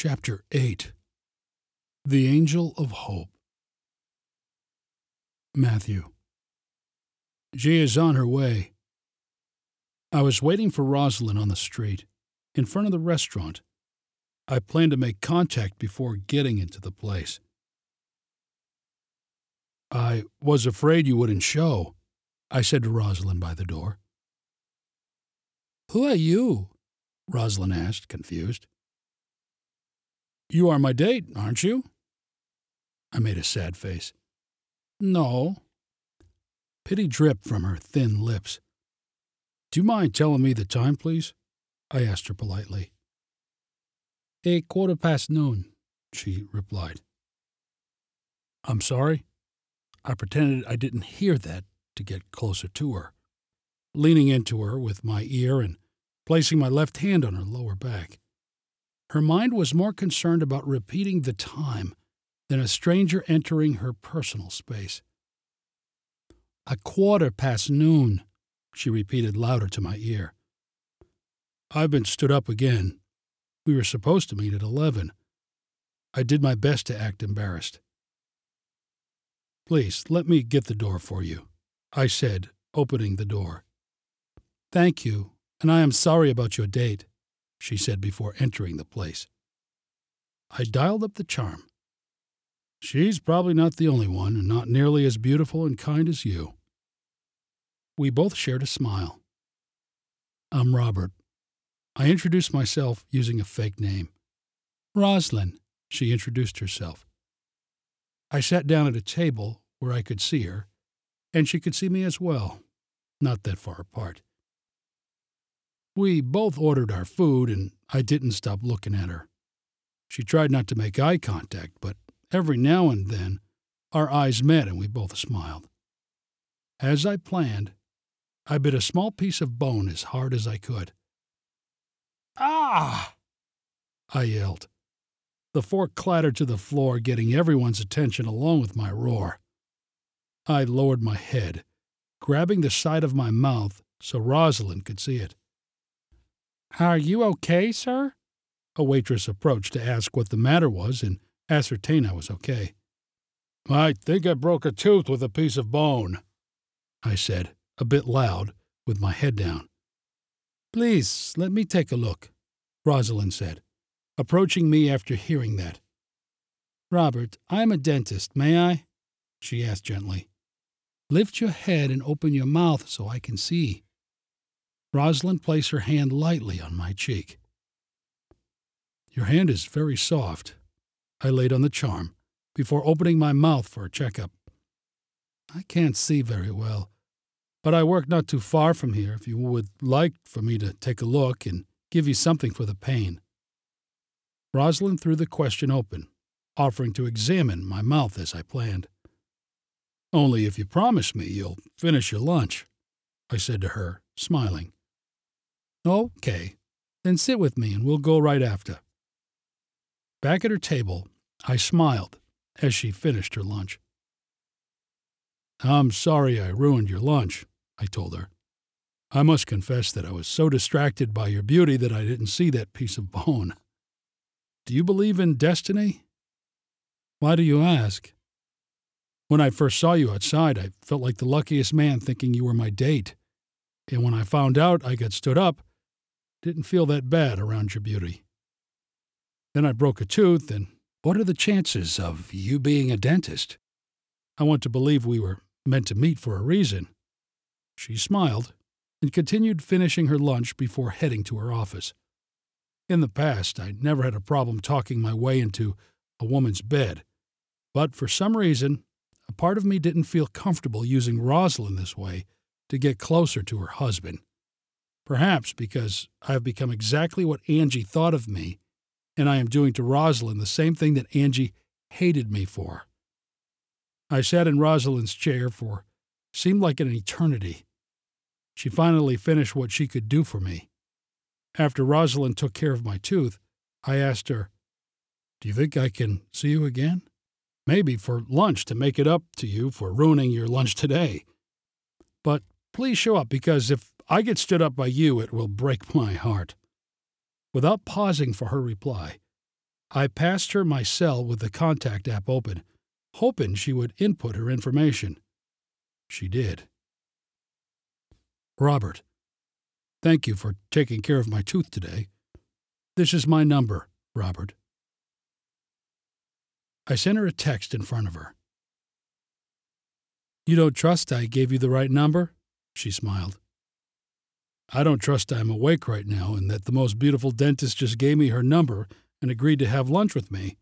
Chapter 8 The Angel of Hope. Matthew. She is on her way. I was waiting for Rosalind on the street, in front of the restaurant. I planned to make contact before getting into the place. I was afraid you wouldn't show, I said to Rosalind by the door. Who are you? Rosalind asked, confused. You are my date, aren't you? I made a sad face. No. Pity dripped from her thin lips. Do you mind telling me the time, please? I asked her politely. A quarter past noon, she replied. I'm sorry. I pretended I didn't hear that to get closer to her, leaning into her with my ear and placing my left hand on her lower back. Her mind was more concerned about repeating the time than a stranger entering her personal space. A quarter past noon, she repeated louder to my ear. I've been stood up again. We were supposed to meet at eleven. I did my best to act embarrassed. Please, let me get the door for you, I said, opening the door. Thank you, and I am sorry about your date, she said before entering the place. I dialed up the charm. She's probably not the only one, and not nearly as beautiful and kind as you. We both shared a smile. I'm Robert. I introduced myself using a fake name. Roslyn, she introduced herself. I sat down at a table where I could see her, and she could see me as well, not that far apart. We both ordered our food, and I didn't stop looking at her. She tried not to make eye contact, but every now and then our eyes met and we both smiled. As I planned, I bit a small piece of bone as hard as I could. Ah! I yelled. The fork clattered to the floor, getting everyone's attention along with my roar. I lowered my head, grabbing the side of my mouth so Rosalind could see it. Are you okay, sir? A waitress approached to ask what the matter was and ascertain I was okay. I think I broke a tooth with a piece of bone, I said, a bit loud, with my head down. Please, let me take a look, Rosalind said, approaching me after hearing that. Robert, I'm a dentist, may I? she asked gently. Lift your head and open your mouth so I can see. Rosalind placed her hand lightly on my cheek. Your hand is very soft. I laid on the charm before opening my mouth for a checkup. I can't see very well, but I work not too far from here if you would like for me to take a look and give you something for the pain. Rosalind threw the question open, offering to examine my mouth as I planned. Only if you promise me you'll finish your lunch, I said to her, smiling. Okay, then sit with me and we'll go right after. Back at her table, I smiled as she finished her lunch. I'm sorry I ruined your lunch, I told her. I must confess that I was so distracted by your beauty that I didn't see that piece of bone. Do you believe in destiny? Why do you ask? When I first saw you outside, I felt like the luckiest man thinking you were my date. And when I found out I got stood up, didn't feel that bad around your beauty. Then I broke a tooth, and what are the chances of you being a dentist? I want to believe we were meant to meet for a reason. She smiled and continued finishing her lunch before heading to her office. In the past, I never had a problem talking my way into a woman's bed, but for some reason, a part of me didn't feel comfortable using Rosalind this way to get closer to her husband. Perhaps because I have become exactly what Angie thought of me, and I am doing to Rosalind the same thing that Angie hated me for. I sat in Rosalind's chair for seemed like an eternity. She finally finished what she could do for me. After Rosalind took care of my tooth, I asked her, Do you think I can see you again? Maybe for lunch to make it up to you for ruining your lunch today. But please show up because if I get stood up by you, it will break my heart. Without pausing for her reply, I passed her my cell with the contact app open, hoping she would input her information. She did. Robert, thank you for taking care of my tooth today. This is my number, Robert. I sent her a text in front of her. You don't trust I gave you the right number? She smiled. I don't trust I'm awake right now and that the most beautiful dentist just gave me her number and agreed to have lunch with me.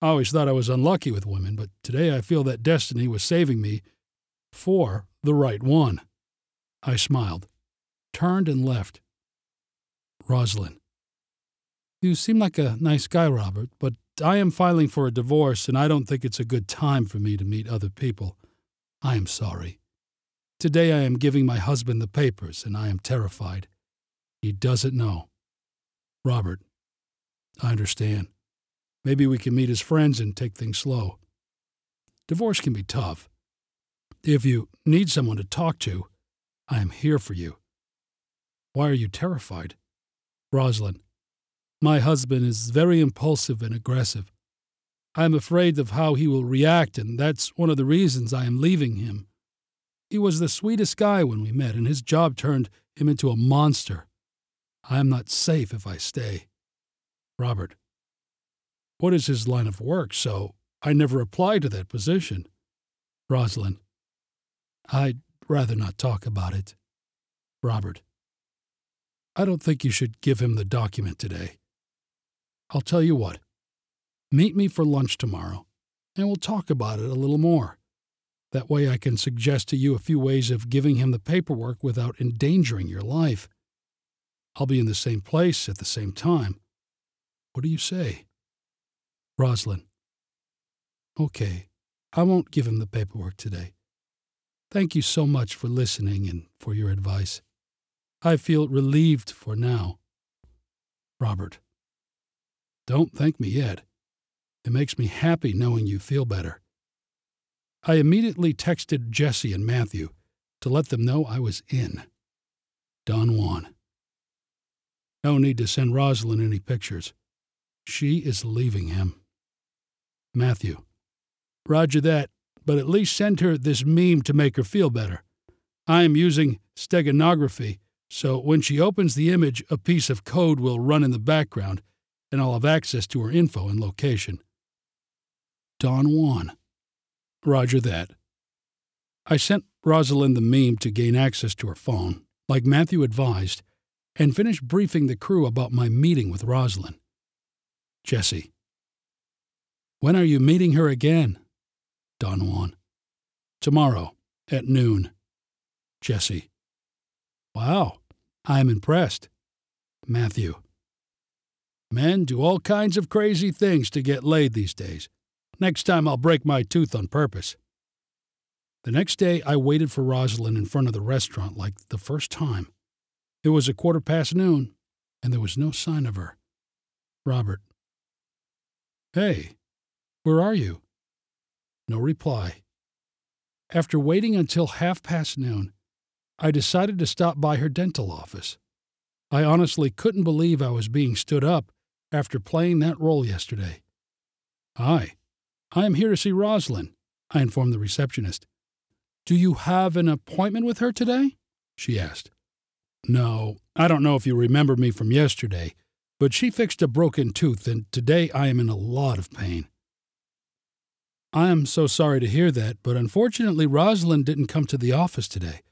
I always thought I was unlucky with women, but today I feel that destiny was saving me for the right one. I smiled, turned, and left. Rosalind. You seem like a nice guy, Robert, but I am filing for a divorce and I don't think it's a good time for me to meet other people. I am sorry. Today I am giving my husband the papers, and I am terrified. He doesn't know. Robert, I understand. Maybe we can meet as friends and take things slow. Divorce can be tough. If you need someone to talk to, I am here for you. Why are you terrified? Rosalind, my husband is very impulsive and aggressive. I am afraid of how he will react, and that's one of the reasons I am leaving him. He was the sweetest guy when we met, and his job turned him into a monster. I am not safe if I stay. Robert, what is his line of work? So I never applied to that position. Rosalind, I'd rather not talk about it. Robert, I don't think you should give him the document today. I'll tell you what. Meet me for lunch tomorrow, and we'll talk about it a little more. That way I can suggest to you a few ways of giving him the paperwork without endangering your life. I'll be in the same place at the same time. What do you say? Rosalind. Okay, I won't give him the paperwork today. Thank you so much for listening and for your advice. I feel relieved for now. Robert. Don't thank me yet. It makes me happy knowing you feel better. I immediately texted Jesse and Matthew to let them know I was in. Don Juan. No need to send Rosalind any pictures. She is leaving him. Matthew. Roger that, but at least send her this meme to make her feel better. I am using steganography, so when she opens the image, a piece of code will run in the background, and I'll have access to her info and location. Don Juan. Roger that. I sent Rosalind the meme to gain access to her phone, like Matthew advised, and finished briefing the crew about my meeting with Rosalind. Jesse. When are you meeting her again? Don Juan. Tomorrow, at noon. Jesse. Wow, I am impressed. Matthew. Men do all kinds of crazy things to get laid these days. Next time I'll break my tooth on purpose. The next day, I waited for Rosalind in front of the restaurant like the first time. It was a quarter past noon, and there was no sign of her. Robert. Hey, where are you? No reply. After waiting until half past noon, I decided to stop by her dental office. I honestly couldn't believe I was being stood up after playing that role yesterday. Hi, I am here to see Rosalind, I informed the receptionist. Do you have an appointment with her today? she asked. No, I don't know if you remember me from yesterday, but she fixed a broken tooth, and today I am in a lot of pain. I am so sorry to hear that, but unfortunately, Rosalind didn't come to the office today.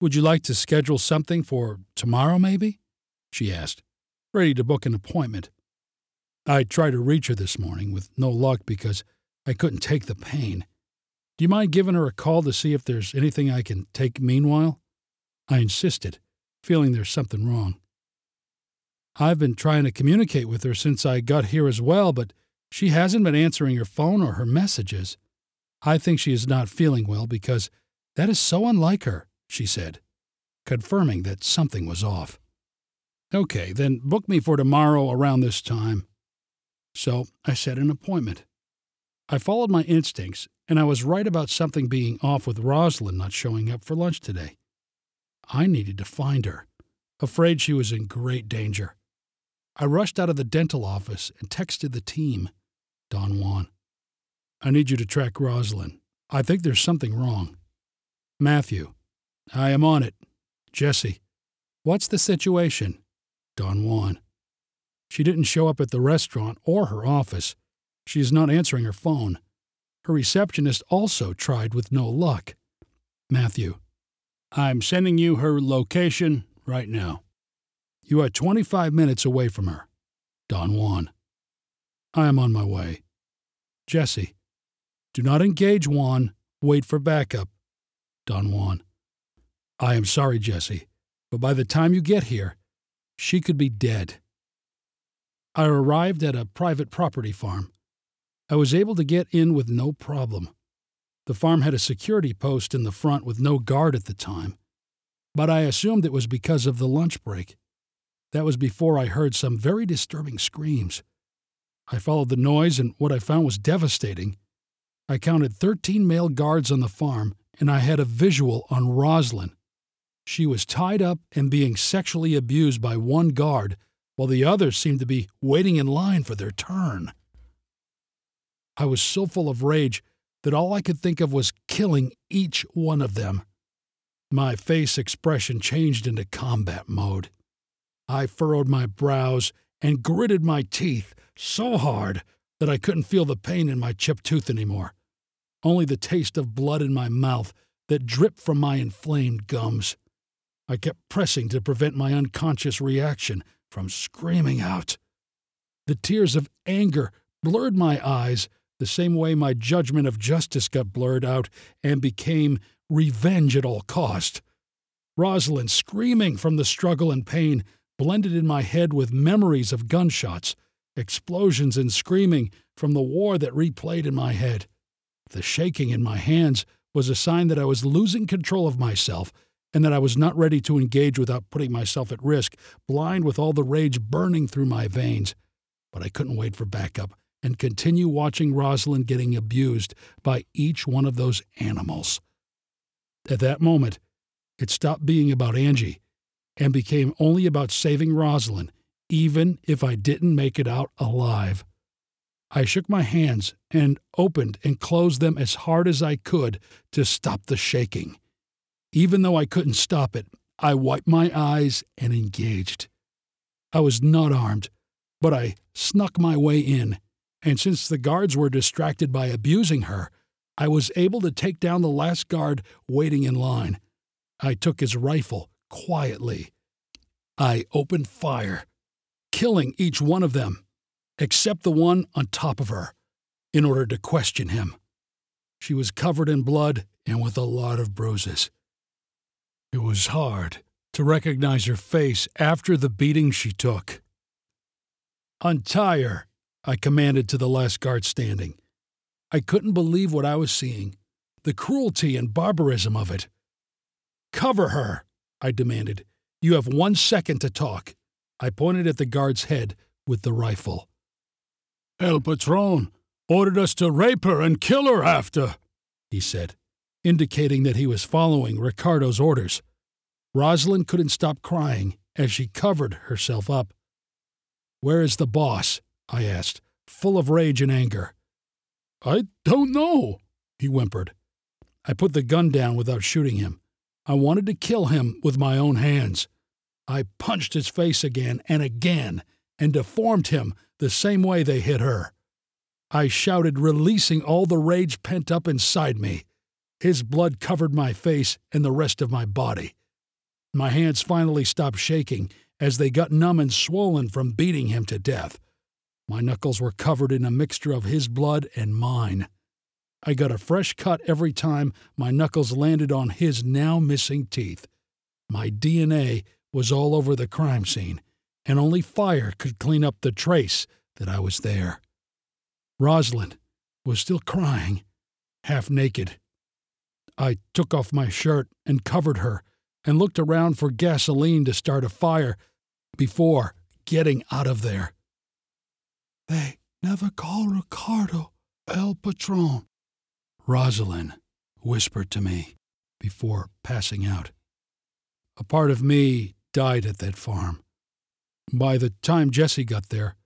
Would you like to schedule something for tomorrow, maybe? she asked, ready to book an appointment. I tried to reach her this morning with no luck because I couldn't take the pain. Do you mind giving her a call to see if there's anything I can take meanwhile? I insisted, feeling there's something wrong. I've been trying to communicate with her since I got here as well, but she hasn't been answering her phone or her messages. I think she is not feeling well because that is so unlike her, she said, confirming that something was off. Okay, then book me for tomorrow around this time. So I set an appointment. I followed my instincts, and I was right about something being off with Rosalind not showing up for lunch today. I needed to find her, afraid she was in great danger. I rushed out of the dental office and texted the team. Don Juan. I need you to track Rosalind. I think there's something wrong. Matthew. I am on it. Jesse. What's the situation? Don Juan. She didn't show up at the restaurant or her office. She is not answering her phone. Her receptionist also tried with no luck. Matthew. I'm sending you her location right now. You are 25 minutes away from her. Don Juan. I am on my way. Jesse. Do not engage Juan. Wait for backup. Don Juan. I am sorry, Jesse, but by the time you get here, she could be dead. I arrived at a private property farm. I was able to get in with no problem. The farm had a security post in the front with no guard at the time, but I assumed it was because of the lunch break. That was before I heard some very disturbing screams. I followed the noise, and what I found was devastating. I counted 13 male guards on the farm, and I had a visual on Rosalind. She was tied up and being sexually abused by one guard, while the others seemed to be waiting in line for their turn. I was so full of rage that all I could think of was killing each one of them. My face expression changed into combat mode. I furrowed my brows and gritted my teeth so hard that I couldn't feel the pain in my chipped tooth anymore, only the taste of blood in my mouth that dripped from my inflamed gums. I kept pressing to prevent my unconscious reaction from screaming out. The tears of anger blurred my eyes the same way my judgment of justice got blurred out and became revenge at all cost. Rosalind screaming from the struggle and pain blended in my head with memories of gunshots, explosions, and screaming from the war that replayed in my head. The shaking in my hands was a sign that I was losing control of myself and that I was not ready to engage without putting myself at risk, blind with all the rage burning through my veins. But I couldn't wait for backup and continue watching Rosalind getting abused by each one of those animals. At that moment, it stopped being about Angie and became only about saving Rosalind, even if I didn't make it out alive. I shook my hands and opened and closed them as hard as I could to stop the shaking. Even though I couldn't stop it, I wiped my eyes and engaged. I was not armed, but I snuck my way in, and since the guards were distracted by abusing her, I was able to take down the last guard waiting in line. I took his rifle quietly. I opened fire, killing each one of them, except the one on top of her, in order to question him. She was covered in blood and with a lot of bruises. It was hard to recognize her face after the beating she took. Untie her, I commanded to the last guard standing. I couldn't believe what I was seeing the cruelty and barbarism of it. Cover her, I demanded. You have one second to talk. I pointed at the guard's head with the rifle. El Patron ordered us to rape her and kill her after, he said, indicating that he was following Ricardo's orders. Rosalind couldn't stop crying as she covered herself up. Where is the boss? I asked, full of rage and anger. I don't know, he whimpered. I put the gun down without shooting him. I wanted to kill him with my own hands. I punched his face again and again and deformed him the same way they hit her. I shouted, releasing all the rage pent up inside me. His blood covered my face and the rest of my body. My hands finally stopped shaking as they got numb and swollen from beating him to death. My knuckles were covered in a mixture of his blood and mine. I got a fresh cut every time my knuckles landed on his now missing teeth. My DNA was all over the crime scene, and only fire could clean up the trace that I was there. Rosalind was still crying, half naked. I took off my shirt and covered her and looked around for gasoline to start a fire before getting out of there. They never call Ricardo El Patron. Rosalind whispered to me before passing out. A part of me died at that farm. By the time Jesse got there,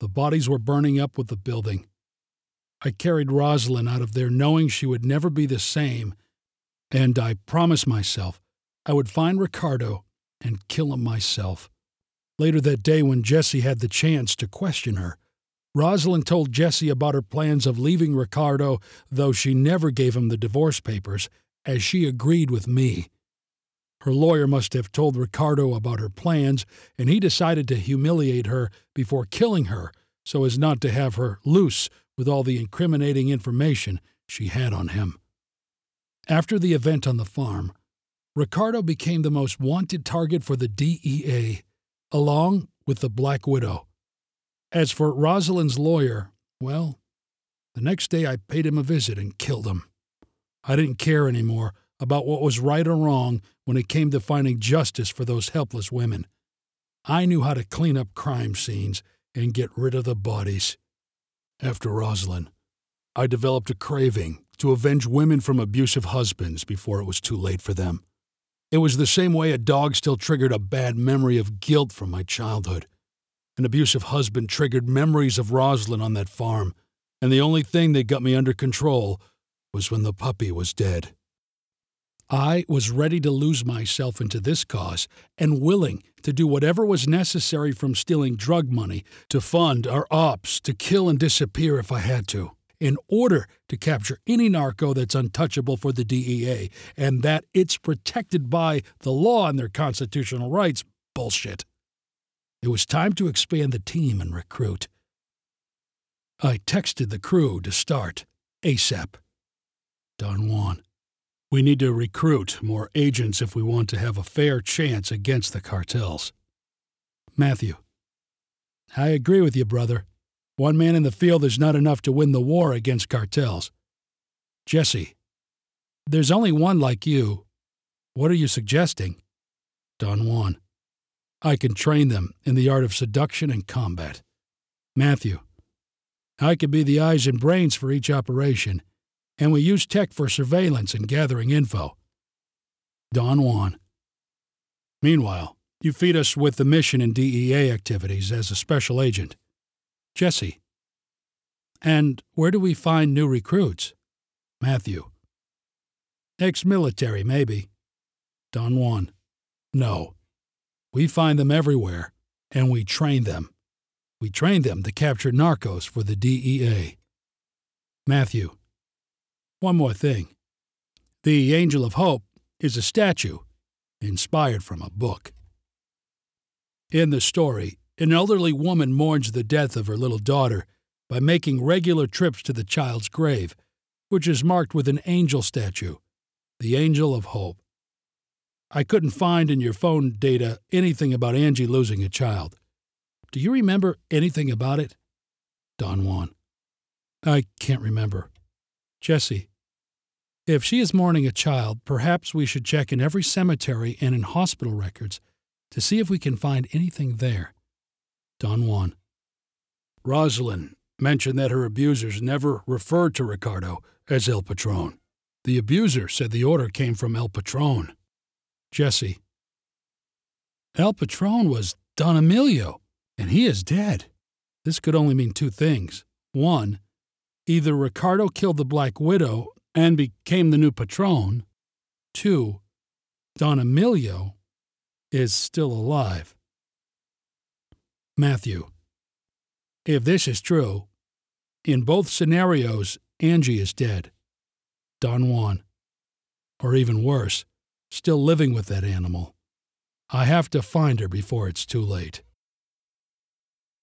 the bodies were burning up with the building. I carried Rosalind out of there knowing she would never be the same, and I promised myself I would find Ricardo and kill him myself. Later that day, when Jesse had the chance to question her, Rosalind told Jesse about her plans of leaving Ricardo, though she never gave him the divorce papers, as she agreed with me. Her lawyer must have told Ricardo about her plans, and he decided to humiliate her before killing her so as not to have her loose with all the incriminating information she had on him. After the event on the farm, Ricardo became the most wanted target for the DEA, along with the Black Widow. As for Rosalind's lawyer, well, the next day I paid him a visit and killed him. I didn't care anymore about what was right or wrong when it came to finding justice for those helpless women. I knew how to clean up crime scenes and get rid of the bodies. After Rosalind, I developed a craving to avenge women from abusive husbands before it was too late for them. It was the same way a dog still triggered a bad memory of guilt from my childhood. An abusive husband triggered memories of Rosalind on that farm, and the only thing that got me under control was when the puppy was dead. I was ready to lose myself into this cause and willing to do whatever was necessary from stealing drug money to fund our ops to kill and disappear if I had to, in order to capture any narco that's untouchable for the DEA and that it's protected by the law and their constitutional rights. Bullshit. It was time to expand the team and recruit. I texted the crew to start ASAP. Don Juan. We need to recruit more agents if we want to have a fair chance against the cartels. Matthew. I agree with you, brother. One man in the field is not enough to win the war against cartels. Jesse. There's only one like you. What are you suggesting? Don Juan. I can train them in the art of seduction and combat. Matthew. I could be the eyes and brains for each operation and we use tech for surveillance and gathering info. Don Juan. Meanwhile, you feed us with the mission and DEA activities as a special agent. Jesse. And where do we find new recruits? Matthew. Ex military, maybe. Don Juan. No. We find them everywhere, and we train them. We train them to capture narcos for the DEA. Matthew. One more thing. The Angel of Hope is a statue inspired from a book. In the story, an elderly woman mourns the death of her little daughter by making regular trips to the child's grave, which is marked with an angel statue, the Angel of Hope. I couldn't find in your phone data anything about Angie losing a child. Do you remember anything about it? Don Juan. I can't remember. Jesse, if she is mourning a child, perhaps we should check in every cemetery and in hospital records to see if we can find anything there. Don Juan. Rosalind mentioned that her abusers never referred to Ricardo as El Patron. The abuser said the order came from El Patron. Jesse. El Patron was Don Emilio, and he is dead. This could only mean two things. One, Either Ricardo killed the Black Widow and became the new patron. Two, Don Emilio is still alive. Matthew. If this is true, in both scenarios, Angie is dead. Don Juan. Or even worse, still living with that animal. I have to find her before it's too late.